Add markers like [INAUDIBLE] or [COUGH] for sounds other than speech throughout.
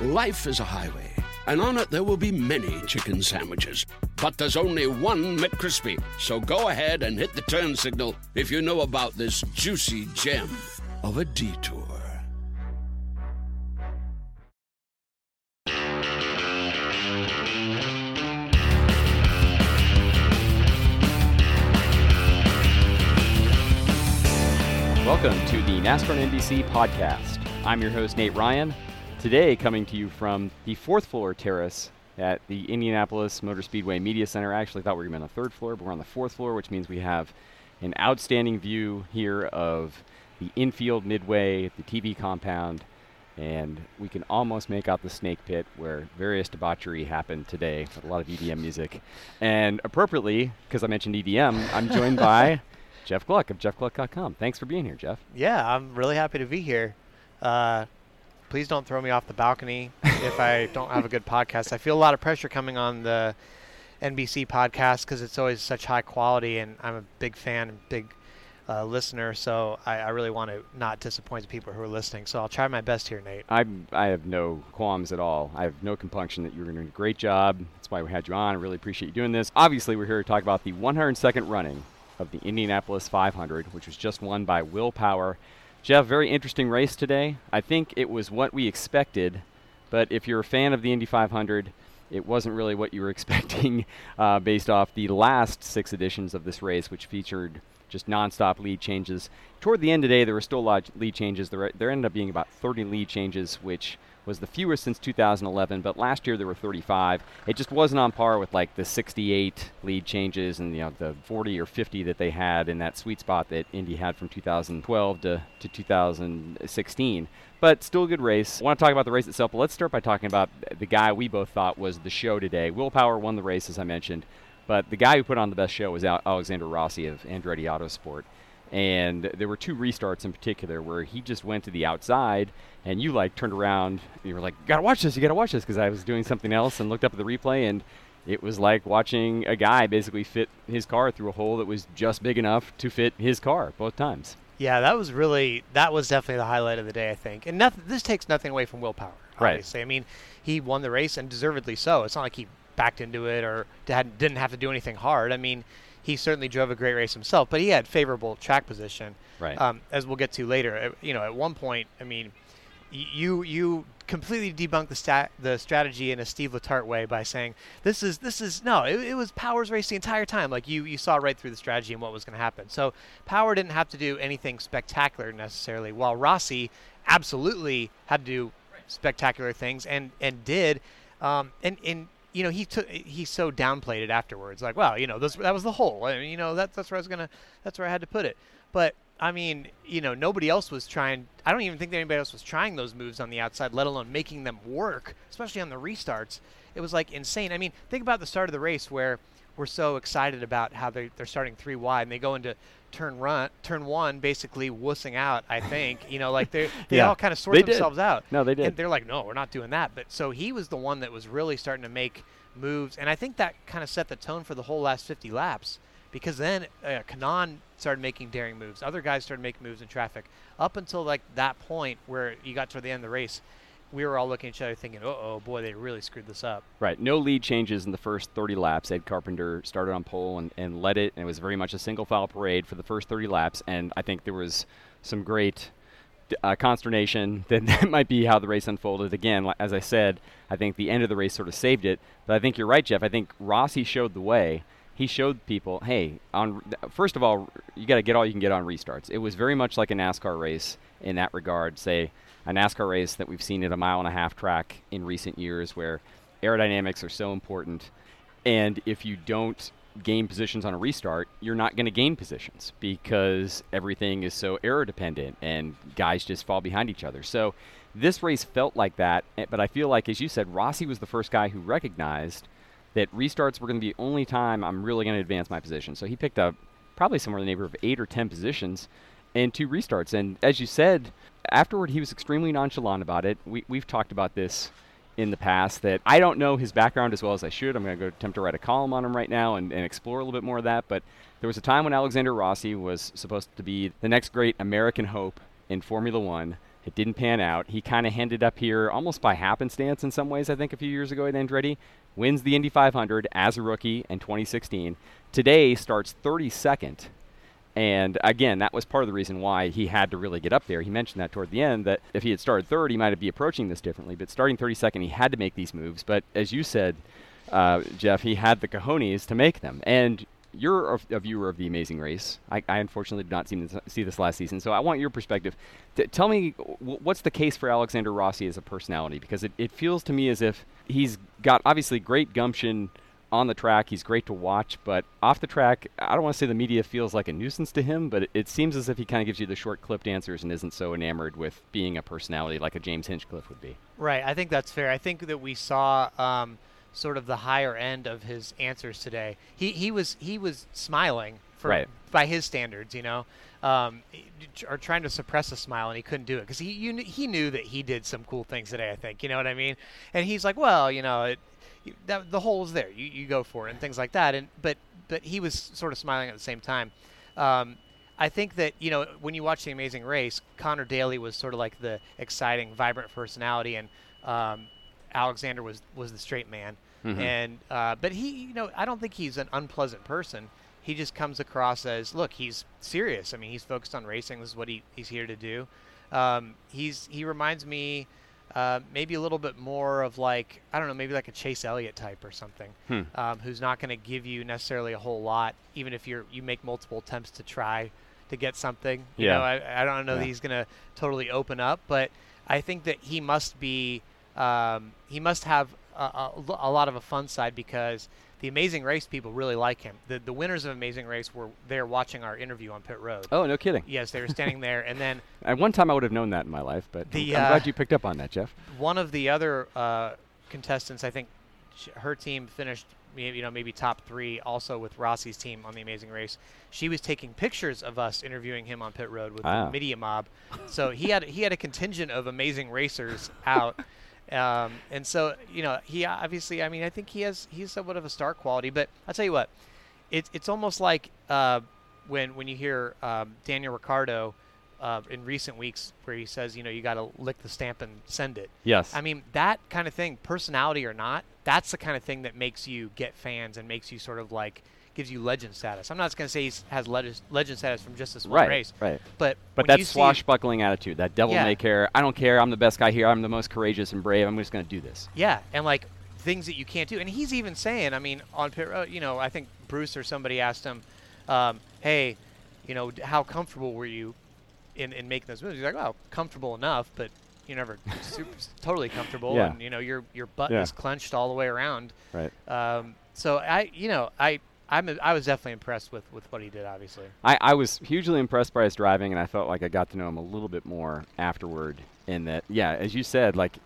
Life is a highway, and on it there will be many chicken sandwiches. But there's only one McCrispy. So go ahead and hit the turn signal if you know about this juicy gem of a detour. Welcome to the NASCAR NBC podcast. I'm your host, Nate Ryan. Today, coming to you from the fourth floor terrace at the Indianapolis Motor Speedway Media Center. I actually thought we were going to be on the third floor, but we're on the fourth floor, which means we have an outstanding view here of the infield midway, the TV compound, and we can almost make out the snake pit where various debauchery happened today with a lot of EDM music. And appropriately, because I mentioned EDM, I'm joined by [LAUGHS] Jeff Gluck of jeffgluck.com. Thanks for being here, Jeff. Yeah, I'm really happy to be here. Uh, please don't throw me off the balcony if I [LAUGHS] don't have a good podcast. I feel a lot of pressure coming on the NBC podcast because it's always such high quality, and I'm a big fan and big uh, listener. So I, I, really want to not disappoint the people who are listening. So I'll try my best here, Nate. I I have no qualms at all. I have no compunction that you're doing a great job. That's why we had you on. I really appreciate you doing this. Obviously, we're here to talk about the 102nd running of the Indianapolis 500, which was just won by Will Power. Jeff, very interesting race today. I think it was what we expected, but if you're a fan of the Indy 500, it wasn't really what you were [LAUGHS] expecting uh, based off the last six editions of this race, which featured just nonstop lead changes. Toward the end of the day, there were still a lot of lead changes. There, there ended up being about 30 lead changes, which was the fewest since 2011, but last year there were 35. It just wasn't on par with like the 68 lead changes and you know the 40 or 50 that they had in that sweet spot that Indy had from 2012 to, to 2016. But still a good race. I want to talk about the race itself, but let's start by talking about the guy we both thought was the show today. Will Power won the race, as I mentioned, but the guy who put on the best show was Alexander Rossi of Andretti Autosport. And there were two restarts in particular where he just went to the outside and you like turned around and you were like, gotta watch this, you gotta watch this because I was doing something else and looked up at the replay and it was like watching a guy basically fit his car through a hole that was just big enough to fit his car both times. Yeah, that was really that was definitely the highlight of the day, I think. And nothing, this takes nothing away from Will Power. Obviously, right. I mean, he won the race and deservedly so. It's not like he backed into it or didn't have to do anything hard. I mean, he certainly drove a great race himself, but he had favorable track position. Right. Um, as we'll get to later. You know, at one point, I mean, you you completely debunked the stat the strategy in a Steve Letarte way by saying this is this is no it, it was Power's race the entire time like you you saw right through the strategy and what was going to happen so Power didn't have to do anything spectacular necessarily while Rossi absolutely had to do spectacular things and and did um, and and you know he took he so downplayed it afterwards like well you know that was the hole I mean, you know that, that's where I was gonna that's where I had to put it but I mean, you know, nobody else was trying. I don't even think that anybody else was trying those moves on the outside, let alone making them work, especially on the restarts. It was like insane. I mean, think about the start of the race where we're so excited about how they're, they're starting three wide and they go into turn run, turn one, basically wussing out. I think you know, like they [LAUGHS] they yeah, all kind of sort they themselves did. out. No, they did. And they're like, no, we're not doing that. But so he was the one that was really starting to make moves, and I think that kind of set the tone for the whole last 50 laps because then uh, Kanaan started making daring moves. Other guys started making moves in traffic. Up until like that point where you got to the end of the race, we were all looking at each other thinking, "Oh, boy, they really screwed this up." Right. No lead changes in the first 30 laps. Ed Carpenter started on pole and, and led it, and it was very much a single file parade for the first 30 laps. And I think there was some great uh, consternation [LAUGHS] that that might be how the race unfolded. Again, as I said, I think the end of the race sort of saved it. But I think you're right, Jeff. I think Rossi showed the way he showed people, hey, on first of all, you got to get all you can get on restarts. It was very much like a NASCAR race in that regard. Say a NASCAR race that we've seen at a mile and a half track in recent years, where aerodynamics are so important, and if you don't gain positions on a restart, you're not going to gain positions because everything is so aero dependent and guys just fall behind each other. So This race felt like that, eh, but I feel like, as you said, Rossi was the first guy who recognized that restarts were going to be the only time I'm really going to advance my position. So he picked up probably somewhere in the neighborhood of eight or ten positions and two restarts. And as you said, afterward he was extremely nonchalant about it. We, we've talked about this in the past that I don't know his background as well as I should. I'm going to go attempt to write a column on him right now and, and explore a little bit more of that. But there was a time when Alexander Rossi was supposed to be the next great American hope in Formula One. It didn't pan out. He kind of ended up here almost by happenstance in some ways, I think, a few years ago at Andretti. Wins the Indy 500 as a rookie in 2016. Today starts 32nd and again, that was part of the reason why he had to really get up there. He mentioned that toward the end that if he had started third, he might have be approaching this differently. But starting 32nd, he had to make these moves. But as you said, uh, Jeff, he had the cojones to make them. And you're a, a viewer of the Amazing Race. I, I unfortunately did not see this, see this, last season, so I want your perspective. T- tell me w- what's the case for Alexander Rossi as a personality? Because it, it feels to me as if he's got obviously great gumption on the track, he's great to watch, but off the track, I don't want to say the media feels like a nuisance to him, but it, it seems as if he kind of gives you the short clipped answers and isn't so enamored with being a personality like a James Hinchcliffe would be. Right. I think that's fair. I think that we saw um, sort of the higher end of his answers today. He he was he was smiling for right. by his standards, you know. Um, or trying to suppress a smile and he couldn't do it because he you, he knew that he did some cool things today. I think you know what I mean. And he's like, well, you know, it, that, the hole is there. You, you go for it and things like that. And but but he was sort of smiling at the same time. Um, I think that you know when you watch the Amazing Race, Connor Daly was sort of like the exciting, vibrant personality, and um, Alexander was was the straight man. Mm-hmm. And uh, but he, you know, I don't think he's an unpleasant person. He just comes across as look, he's serious. I mean, he's focused on racing. This is what he, he's here to do. Um, he's he reminds me uh, maybe a little bit more of like I don't know, maybe like a Chase Elliott type or something, hmm. um, who's not going to give you necessarily a whole lot, even if you're you make multiple attempts to try to get something. You yeah. know, I, I don't know yeah. that he's going to totally open up, but I think that he must be um, he must have a, a, a lot of a fun side because the Amazing Race people really like him. The the winners of Amazing Race were there watching our interview on pit road. Oh, no kidding. Yes, they were standing there, and then [LAUGHS] at one time I would have known that in my life, but the, I'm uh, glad you picked up on that, Jeff. One of the other uh, contestants, I think, her team finished. You know, maybe top three. Also with Rossi's team on the Amazing Race, she was taking pictures of us interviewing him on pit road with wow. the media mob. So he had he had a contingent of amazing racers out. [LAUGHS] Um, and so, you know, he obviously, I mean, I think he has, he's somewhat of a star quality, but I'll tell you what, it's, it's almost like uh, when, when you hear um, Daniel Ricciardo uh, in recent weeks where he says, you know, you got to lick the stamp and send it. Yes. I mean, that kind of thing, personality or not, that's the kind of thing that makes you get fans and makes you sort of like – gives you legend status. I'm not going to say he has legend status from just this one right, race, right? But but that swashbuckling attitude, that devil yeah. may care. I don't care. I'm the best guy here. I'm the most courageous and brave. I'm just going to do this. Yeah, and like things that you can't do. And he's even saying, I mean, on pit road, you know, I think Bruce or somebody asked him, um, "Hey, you know, how comfortable were you in, in making those moves?" He's like, "Well, comfortable enough, but." You're never super, [LAUGHS] totally comfortable, yeah. and you know your your butt yeah. is clenched all the way around. Right. Um, so I, you know, I I'm I was definitely impressed with, with what he did. Obviously, I, I was hugely impressed by his driving, and I felt like I got to know him a little bit more afterward. In that, yeah, as you said, like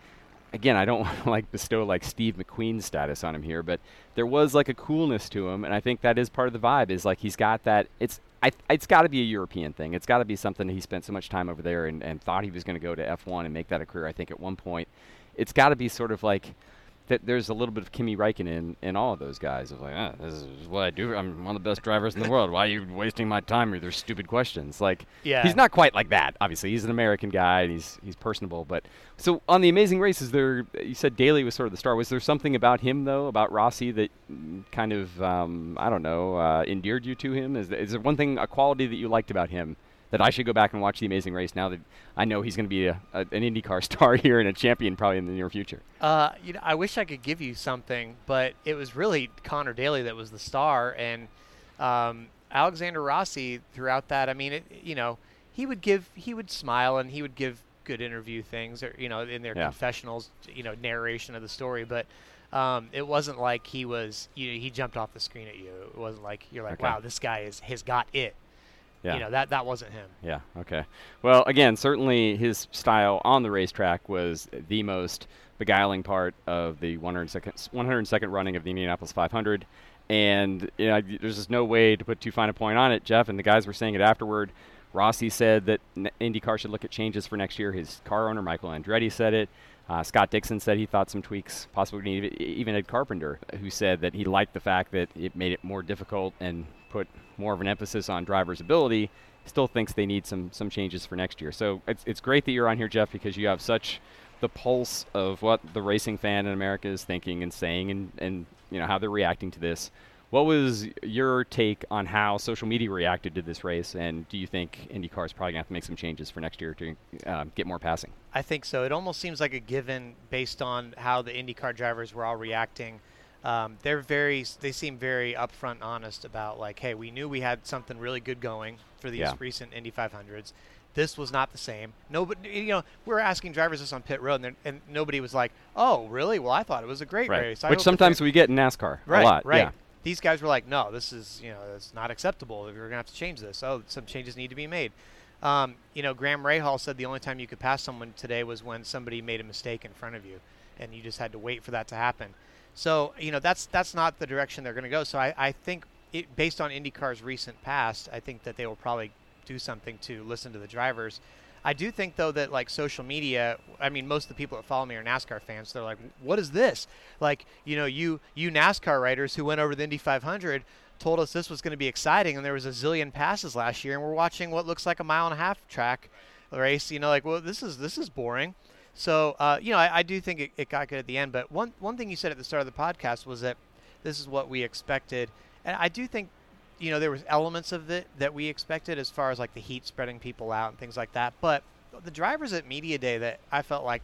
again, I don't want [LAUGHS] to like bestow like Steve McQueen status on him here, but there was like a coolness to him, and I think that is part of the vibe. Is like he's got that. It's I, it's got to be a European thing. It's got to be something he spent so much time over there and, and thought he was going to go to F1 and make that a career. I think at one point, it's got to be sort of like that there's a little bit of Kimi Räikkönen in, in all of those guys. Of like, ah, this is what I do. I'm one of the best drivers in the world. Why are you wasting my time with your stupid questions? Like, yeah. he's not quite like that. Obviously, he's an American guy and he's he's personable. But so on the Amazing Race, is there? You said Daly was sort of the star. Was there something about him though, about Rossi, that kind of um, I don't know, uh, endeared you to him? Is, is there one thing, a quality that you liked about him? That I should go back and watch The Amazing Race now that I know he's going to be a, a, an IndyCar [LAUGHS] star here and a champion probably in the near future. Uh, you know, I wish I could give you something, but it was really Connor Daly that was the star, and um, Alexander Rossi throughout that. I mean, it, you know, he would give, he would smile, and he would give good interview things, or you know, in their yeah. confessionals, you know, narration of the story, but. Um, it wasn't like he was, you know, he jumped off the screen at you. It wasn't like you're like, okay. wow, this guy is has got it Yeah. You know that that wasn't him. Yeah. Okay. Well, again, certainly his style on the racetrack was the most beguiling part of the 102nd, 102nd running of the Indianapolis 500. And you know, there's just no way to put too fine a point on it, Jeff. And the guys were saying it afterward. Rossi said that IndyCar should look at changes for next year. His car owner, Michael Andretti, said it. Uh, Scott Dixon said he thought some tweaks possibly needed. Even Ed Carpenter, who said that he liked the fact that it made it more difficult and put more of an emphasis on drivers' ability, still thinks they need some some changes for next year. So it's it's great that you're on here, Jeff, because you have such the pulse of what the racing fan in America is thinking and saying, and and you know how they're reacting to this. What was your take on how social media reacted to this race, and do you think IndyCar is probably going to have to make some changes for next year to uh, get more passing? I think so. It almost seems like a given based on how the IndyCar drivers were all reacting. Um, they're very, they seem very upfront, honest about like, hey, we knew we had something really good going for these Yeah. recent Indy 500s. This was not the same. Nobody, you know, we are asking drivers this on pit road, and, and nobody was like, "Oh, really? Well, I thought it was a great Right. race." I Which sometimes we get in NASCAR right, a lot. right. Yeah. These guys were like, "No, this is, you know, it's not acceptable. We're gonna have to change this. Oh, some changes need to be made." Um, you know, Graham Rahal said the only time you could pass someone today was when somebody made a mistake in front of you, and you just had to wait for that to happen. So, you know, that's that's not the direction they're going to go. So, I, I think, it, based on IndyCar's recent past, I think that they will probably do something to listen to the drivers. I do think, though, that like social media. I mean, most of the people that follow me are NASCAR fans. So They're like, "What is this?" Like, you know, you you NASCAR writers who went over the Indy 500 told us this was going to be exciting, and there was a zillion passes last year, and we're watching what looks like a mile and a half track race. You know, like, well, this is this is boring. So, uh, you know, I, I do think it, it got good at the end. But one one thing you said at the start of the podcast was that this is what we expected, and I do think, you know, there was elements of it that we expected as far as like the heat spreading people out and things like that. But the drivers at media day that I felt like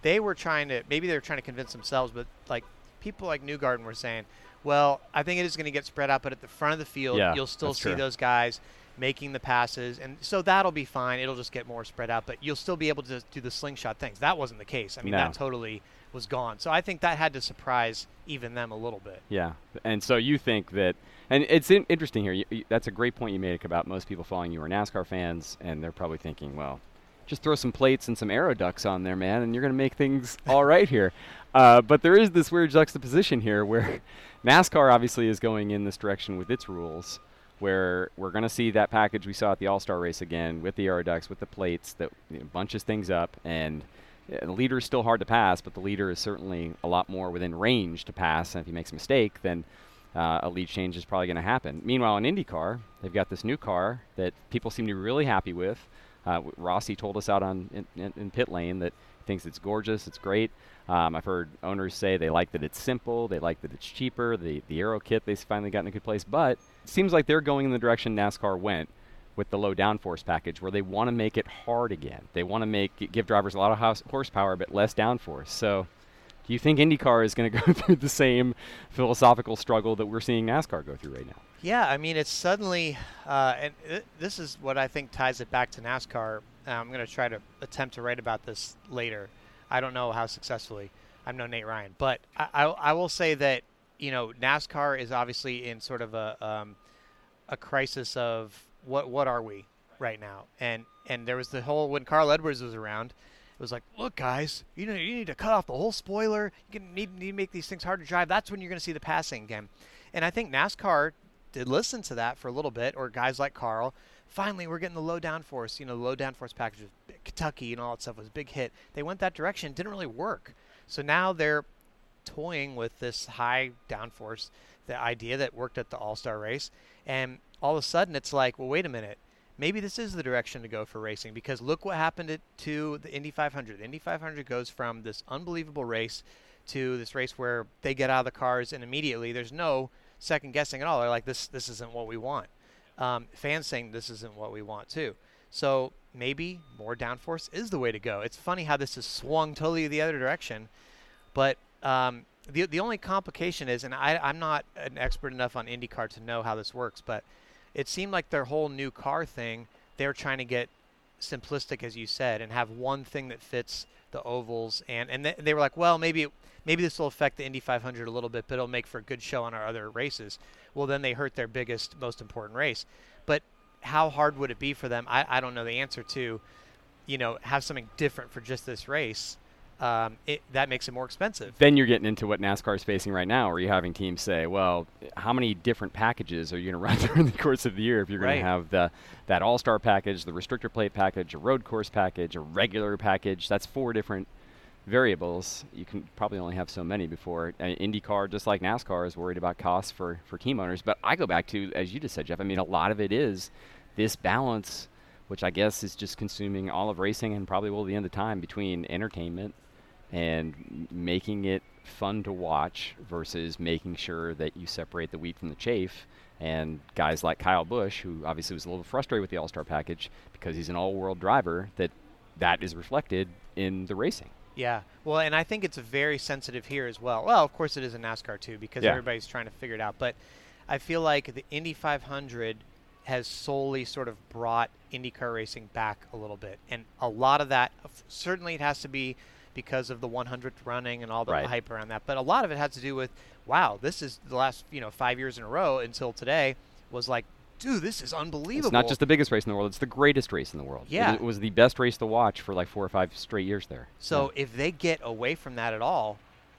they were trying to maybe they were trying to convince themselves, but like people like Newgarden were saying, well, I think it is going to get spread out, but at the front of the field, Yeah, you'll still see true. those guys making the passes, and so that'll be fine. It'll just get more spread out, but you'll still be able to do the slingshot things. That wasn't the case. I mean, No. that totally was gone. So I think that had to surprise even them a little bit. Yeah, and so you think that, and it's in, interesting here. You, you, that's a great point you make about most people following you are NASCAR fans, and they're probably thinking, well, just throw some plates and some aero ducts on there, man, and you're going to make things [LAUGHS] all right here. Uh, but there is this weird juxtaposition here where [LAUGHS] NASCAR obviously is going in this direction with its rules, where we're going to see that package we saw at the All Star race again with the aero ducts, with the plates that you know, bunches things up, and the leader is still hard to pass, but the leader is certainly a lot more within range to pass. And if he makes a mistake, then uh, a lead change is probably going to happen. Meanwhile, in IndyCar, they've got this new car that people seem to be really happy with. Uh, Rossi told us out on in, in, in pit lane that he thinks it's gorgeous, it's great. Um, I've heard owners say they like that it's simple, they like that it's cheaper. The the aero kit they finally got in a good place, but it seems like they're going in the direction NASCAR went with the low downforce package, where they want to make it hard again. They want to make give drivers a lot of house, horsepower but less downforce. So, do you think IndyCar is going [LAUGHS] to go through the same philosophical struggle that we're seeing NASCAR go through right now? Yeah, I mean, it's suddenly, uh, and th- this is what I think ties it back to NASCAR. Uh, I'm going to try to attempt to write about this later. I don't know how successfully. I'm no Nate Ryan, but I, I, I will say that you know NASCAR is obviously in sort of a um, a crisis of what what are we right now? And and there was the whole when Carl Edwards was around, it was like, look, guys, you know, you need to cut off the whole spoiler. You need, need to make these things hard to drive. That's when you're going to see the passing again. And I think NASCAR did listen to that for a little bit, or guys like Carl. Finally, we're getting the low downforce. You know, the low downforce package with Kentucky and all that stuff was a big hit. They went that direction, didn't really work. So now they're toying with this high downforce, the idea that worked at the All Star race, and all of a sudden it's like, well, wait a minute, maybe this is the direction to go for racing because look what happened to the Indy 500. The Indy 500 goes from this unbelievable race to this race where they get out of the cars and immediately there's no second guessing at all. They're like, this this isn't what we want. Um, fans saying this isn't what we want too. So maybe more downforce is the way to go. It's funny how this has swung totally the other direction. But um, the the only complication is, and I, I'm not an expert enough on IndyCar to know how this works, but it seemed like their whole new car thing, they're trying to get simplistic, as you said, and have one thing that fits the ovals. And and th- they were like, well, maybe maybe this will affect the Indy 500 a little bit, but it'll make for a good show on our other races. Well, then they hurt their biggest, most important race. But how hard would it be for them? I, I don't know the answer to, you know, have something different for just this race. Um, it, that makes it more expensive. Then you're getting into what NASCAR is facing right now, where you're having teams say, "Well, how many different packages are you going [LAUGHS] to run during the course of the year? If you're going Right. to have the that All Star package, the restrictor plate package, a road course package, a regular package, that's four different variables. You can probably only have so many before uh, IndyCar, just like NASCAR, is worried about costs for for team owners. But I go back to, as you just said, Jeff. I mean, a lot of it is this balance, which I guess is just consuming all of racing and probably will the end of time between entertainment and making it fun to watch versus making sure that you separate the wheat from the chaff. And guys like Kyle Busch, who obviously was a little frustrated with the All Star package because he's an all world driver, that that is reflected in the racing. Yeah. Well, and I think it's very sensitive here as well. Well, of course it is in NASCAR too because Yeah. everybody's trying to figure it out. But I feel like the Indy 500 has solely sort of brought IndyCar racing back a little bit, and a lot of that certainly it has to be because of the 100th running and all the Right. hype around that. But a lot of it has to do with wow, this is the last you know five years in a row until today was like, dude, this is unbelievable. It's not just the biggest race in the world; it's the greatest race in the world. Yeah. it, was the best race to watch for like four or five straight years there. So if they get away from that at all,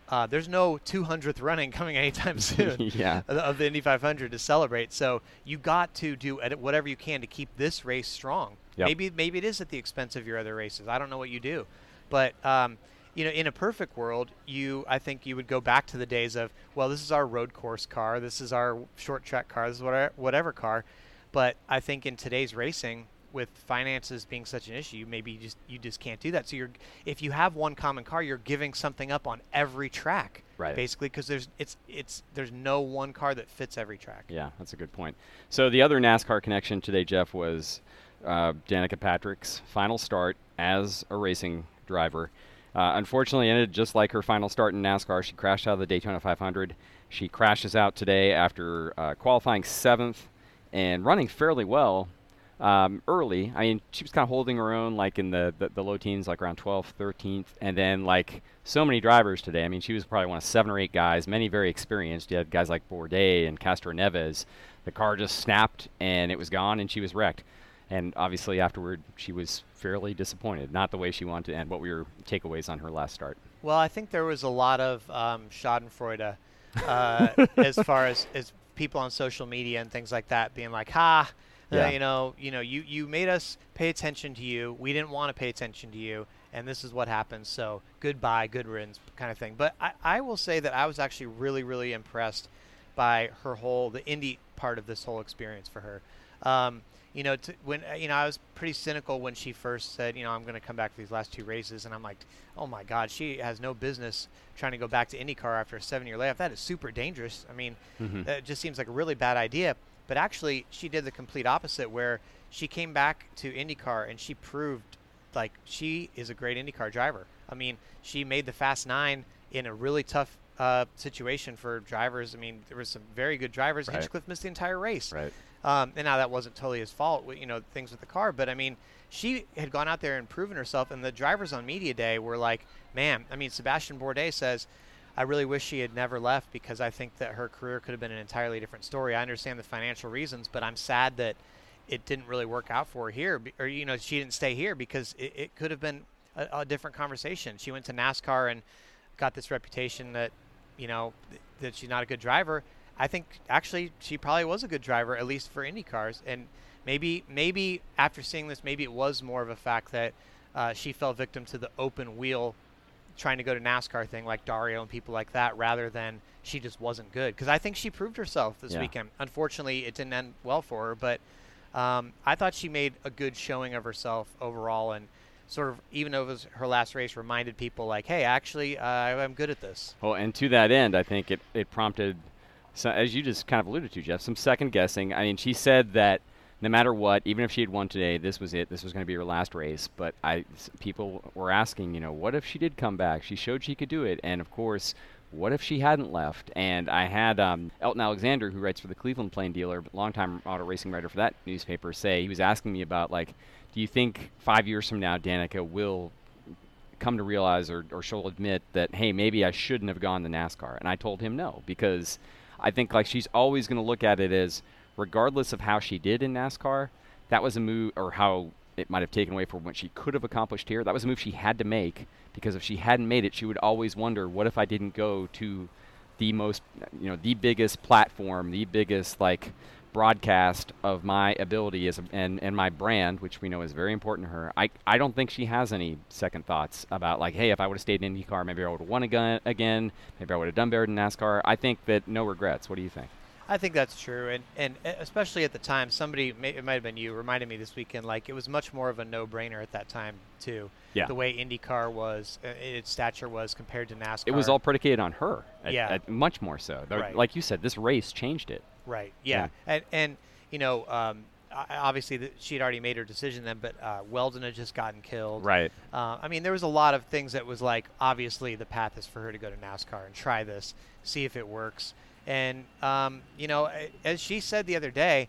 uh, there's no 200th running [LAUGHS] coming anytime [LAUGHS] soon Yeah. of the- Indy 500 to celebrate. So you got to do whatever you can to keep this race strong. Yep. Maybe maybe it is at the expense of your other races. I don't know what you do, but um, you know, in a perfect world, you I think you would go back to the days of well, this is our road course car, this is our short track car, this is whatever whatever car. But I think in today's racing, with finances being such an issue, maybe you just you just can't do that. So you're if you have one common car, you're giving something up on every track, Right. Basically, because there's it's it's there's no one car that fits every track. Yeah, that's a good point. So the other NASCAR connection today, Jeff, was uh, Danica Patrick's final start as a racing driver. Uh, unfortunately, ended just like her final start in NASCAR. She crashed out of the Daytona 500. She crashes out today after uh, qualifying seventh and running fairly well um, early. I mean, she was kind of holding her own, like in the, the, the low teens, like around 12th, 13th, and then like so many drivers today. I mean, she was probably one of seven or eight guys, many very experienced. You had guys like Bourdais and Castroneves. The car just snapped and it was gone, and she was wrecked. And obviously, afterward, she was fairly disappointed. Not the way she wanted to end. What were your takeaways on her last start? Well, I think there was a lot of um, Schadenfreude uh, [LAUGHS] as far as, as people on social media and things like that being like, "Ha, uh, Yeah. you know, you know, you you made us pay attention to you. We didn't want to pay attention to you, and this is what happens. So goodbye, good riddance, kind of thing." But I, I will say that I was actually really really impressed by her whole the indie part of this whole experience for her. Um, you know, to, when uh, you know, I was pretty cynical when she first said, you know, I'm going to come back for these last two races, and I'm like, oh my God, she has no business trying to go back to IndyCar after a seven-year layoff. That is super dangerous. I mean, Mhm. that just seems like a really bad idea. But actually, she did the complete opposite, where she came back to IndyCar and she proved like she is a great IndyCar driver. I mean, she made the Fast Nine in a really tough uh, situation for drivers. I mean, there were some very good drivers. Right. Hinchcliffe missed the entire race. Right. Um, and now that wasn't totally his fault, you know, things with the car. But I mean, she had gone out there and proven herself, and the drivers on media day were like, "Man, I mean, Sebastian Bourdais says." I really wish she had never left because I think that her career could have been an entirely different story. I understand the financial reasons, but I'm sad that it didn't really work out for her here, or you know, she didn't stay here because it, it could have been a, a different conversation. She went to NASCAR and got this reputation that, you know, th- that she's not a good driver. I think actually she probably was a good driver, at least for Indy cars. And maybe, maybe after seeing this, maybe it was more of a fact that uh, she fell victim to the open wheel trying to go to NASCAR thing like Dario and people like that rather than she just wasn't good. Because I think she proved herself this Yeah. weekend. Unfortunately, it didn't end well for her, but um, I thought she made a good showing of herself overall and sort of, even though it was her last race, reminded people like, hey, actually, uh, I'm good at this. Well, and to that end, I think it, it prompted, so, as you just kind of alluded to, Jeff, some second guessing. I mean, she said that no matter what, even if she had won today, this was it. This was going to be her last race. But I, people were asking, you know, what if she did come back? She showed she could do it. And of course, what if she hadn't left? And I had um, Elton Alexander, who writes for the Cleveland Plain Dealer, longtime auto racing writer for that newspaper, say he was asking me about like, do you think five years from now Danica will come to realize or, or she'll admit that hey maybe I shouldn't have gone to NASCAR and I told him no because I think like she's always going to look at it as regardless of how she did in NASCAR that was a move, or how it might have taken away from what she could have accomplished here. That was a move she had to make because if she hadn't made it, she would always wonder, what if I didn't go to the most, you know, the biggest platform, the biggest like broadcast of my ability as a, and and my brand, which we know is very important to her. I I don't think she has any second thoughts about like, hey, if I would have stayed in IndyCar, maybe I would have won again. Again, maybe I would have done better in NASCAR. I think that no regrets. What do you think? I think that's true, and and especially at the time, somebody may, it might have been you reminded me this weekend. Like it was much more of a no-brainer at that time too. Yeah. The way IndyCar was, uh, its stature was compared to NASCAR. It was all predicated on her. At, Yeah. at much more so. The- Right. Like you said, this race changed it. Right. Yeah. And and you know, um, obviously the, she had already made her decision then, but uh, Wheldon had just gotten killed. Right. Uh, I mean, there was a lot of things that was like, obviously, the path is for her to go to NASCAR and try this, see if it works. And, um, you know, as she said the other day,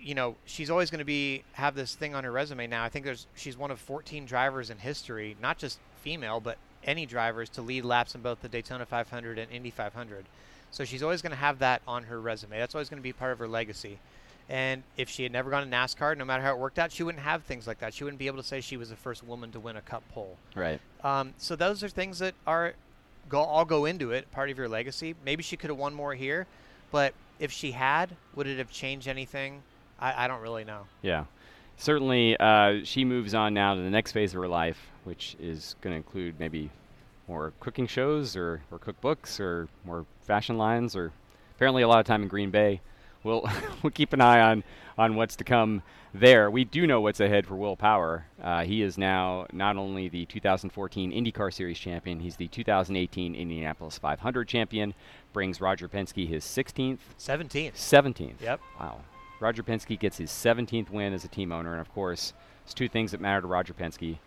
you know, she's always going to be have this thing on her resume now. I think there's she's one of 14 drivers in history, not just female, but any drivers to lead laps in both the Daytona 500 and Indy 500. So she's always going to have that on her resume. That's always going to be part of her legacy. And if she had never gone to NASCAR, no matter how it worked out, she wouldn't have things like that. She wouldn't be able to say she was the first woman to win a Cup pole. Right. Um, so those are things that are go all go into it, part of your legacy. Maybe she could have won more here, but if she had, would it have changed anything? I, I don't really know. Yeah. Certainly, uh, she moves on now to the next phase of her life, which is going to include maybe more cooking shows or, or cookbooks or more fashion lines or apparently a lot of time in Green Bay. We'll, [LAUGHS] we'll keep an eye on, on what's to come there. We do know what's ahead for Will Power. Uh, he is now not only the 2014 IndyCar Series champion, he's the 2018 Indianapolis 500 champion, brings Roger Penske his 16th, 17th. 17th. Yep. Wow. Roger Penske gets his 17th win as a team owner, and of course, there's two things that matter to Roger Penske: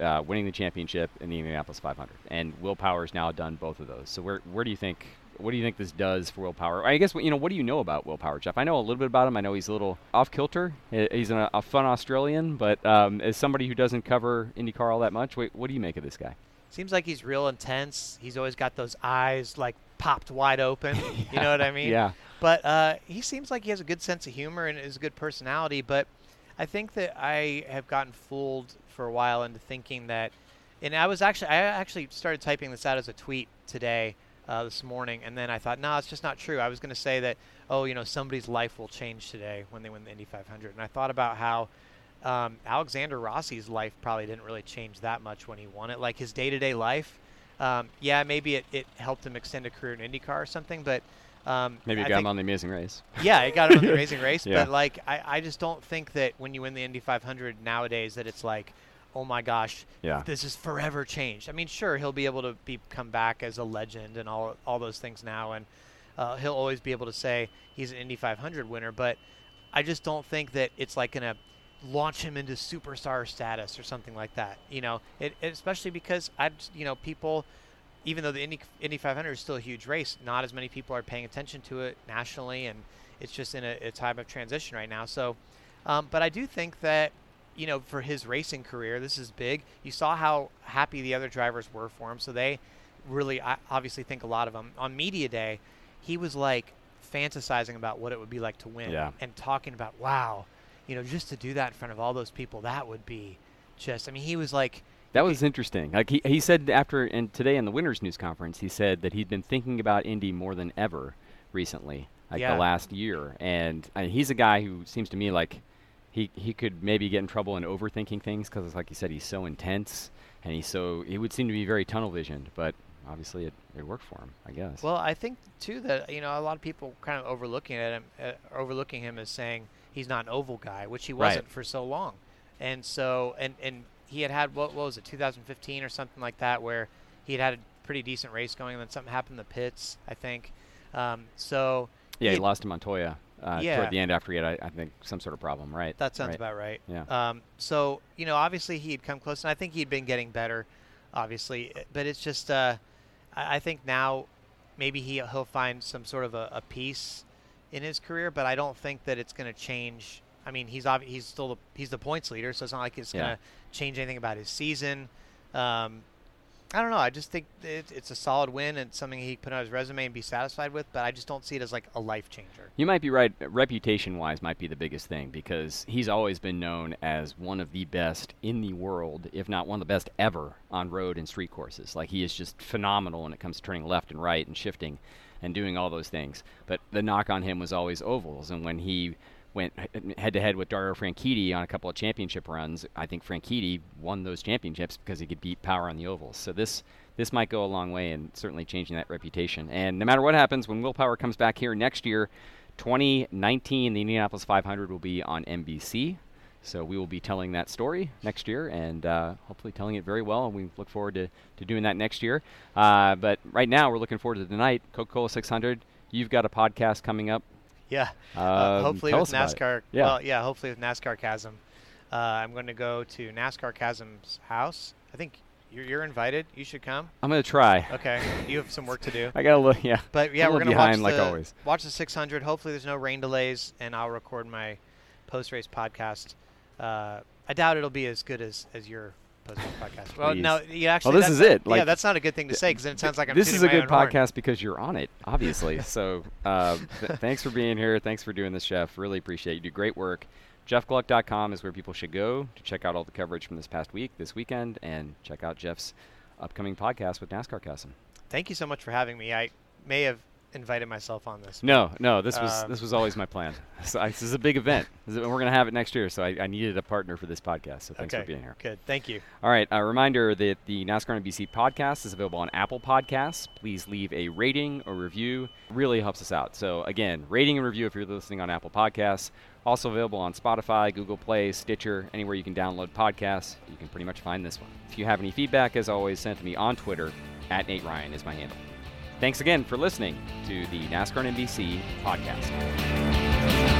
uh, winning the championship and the Indianapolis 500. And Will Power's now done both of those. So where where do you think? What do you think this does for Will Power? I guess you know. What do you know about Will Power, Jeff? I know a little bit about him. I know he's a little off kilter. He's an, a fun Australian, but um, as somebody who doesn't cover IndyCar all that much, wait, what do you make of this guy? Seems like he's real intense. He's always got those eyes like popped wide open. [LAUGHS] You know what I mean? Yeah. But uh, he seems like he has a good sense of humor and is a good personality. But I think that I have gotten fooled for a while into thinking that, and I was actually I actually started typing this out as a tweet today, uh, this morning, and then I thought, no, it's just not true. I was going to say that, oh, you know, somebody's life will change today when they win the Indy 500, and I thought about how. Um, Alexander Rossi's life probably didn't really change that much when he won it. Like his day-to-day life, um, yeah, maybe it, it helped him extend a career in IndyCar or something, but um, Maybe I you got think- him on the Amazing Race. [LAUGHS] yeah, it got him on the [LAUGHS] Amazing Race, Yeah. but like I, I just don't think that when you win the Indy 500 nowadays that it's like, oh my gosh, Yeah. this is forever changed. I mean, sure, he'll be able to be come back as a legend and all all those things now, and uh, he'll always be able to say he's an Indy 500 winner. But I just don't think that it's like gonna launch him into superstar status or something like that. You know, it, it- especially because I, you know, people even though the Indy, Indy 500 is still a huge race, not as many people are paying attention to it nationally, and it's just in a, a time of transition right now. So, um, but I do think that, you know, for his racing career, this is big. You saw how happy the other drivers were for him, so they really, I obviously, think a lot of them. On media day, he was like fantasizing about what it would be like to win, Yeah. and talking about, wow, you know, just to do that in front of all those people, that would be just. I mean, he was like. That was interesting. Like he, he said after and today in the winners news conference, he said that he'd been thinking about Indy more than ever recently, like Yeah. the last year. And I he's a guy who seems to me like he he could maybe get in trouble in overthinking things because, like you said, he's so intense and he's so he would seem to be very tunnel visioned. But obviously, it, it worked for him, I guess. Well, I think too that you know a lot of people kind of overlooking at him, uh, overlooking him as saying he's not an oval guy, which he wasn't for so long, and so and and he had had what, what was it 2015 or something like that where he had had a pretty decent race going, and then something happened in the pits, I think. Um, so yeah, he he- lost to Montoya uh, Yeah. toward the end after he had, I, I think, some sort of problem, right? That sounds right. about right. Yeah. Um, so you know, obviously he had come close, and I think he'd been getting better, obviously. But it's just, uh, I, I think now maybe he he'll find some sort of a, a peace in his career, but I don't think that it's going to change. I mean, he's he's still the, he's the points leader, so it's not like it's Yeah. going to change anything about his season. Um, I don't know. I just think it, it's a solid win and something he put on his resume and be satisfied with. But I just don't see it as like a life changer. You might be right. Reputation-wise, might be the biggest thing because he's always been known as one of the best in the world, if not one of the best ever on road and street courses. Like he is just phenomenal when it comes to turning left and right and shifting and doing all those things. But the knock on him was always ovals, and when he went head to head with Dario Franchitti on a couple of championship runs. I think Franchitti won those championships because he could beat Power on the ovals. So this this might go a long way in certainly changing that reputation. And no matter what happens, when Will Power comes back here next year, 2019, the Indianapolis 500 will be on NBC. So we will be telling that story next year and uh, hopefully telling it very well. And we look forward to, to doing that next year. Uh, but right now, we're looking forward to tonight, Coca Cola 600. You've got a podcast coming up [LAUGHS] yeah. Um, uh, hopefully with NASCAR. Yeah. Well, yeah. Hopefully with NASCAR Casm. Uh, I'm going to go to NASCAR Casm's house. I think you're, you're invited. You should come. I'm going to try. Okay. you have some work to do. [LAUGHS] I got to look. Yeah. But yeah, I'm we're going to watch like the, always. Watch the 600. Hopefully there's no rain delays, and I'll record my post-race podcast. Uh, I doubt it'll be as good as as your post-race podcast. Well, Please. no, you actually. Well, this is it. Like, yeah, that's not a good thing to say because then it sounds like I'm. this is a my good own horn. podcast because you're on it, obviously. [LAUGHS] so uh, th- thanks for being here. Thanks for doing this, Jeff. Really appreciate it. You do great work. JeffGluck.com is where people should go to check out all the coverage from this past week, this weekend, and check out Jeff's upcoming podcast with NASCAR Casm. Thank you so much for having me. I may have invited myself on this. No, no, this was Um, this was always my plan. [LAUGHS] So I, this is a big event. We're going to have it next year, so I, I needed a partner for this podcast. So thanks okay. for being here. Good. Thank you. All right, a reminder that the NASCAR NBC podcast is available on Apple Podcasts. Please leave a rating or review. It really helps us out. So, again, rating and review if you're listening on Apple Podcasts. Also available on Spotify, Google Play, Stitcher, anywhere you can download podcasts. You can pretty much find this one. If you have any feedback, as always, send it to me on Twitter. At Nate Ryan is my handle. Thanks again for listening to the NASCAR NBC podcast.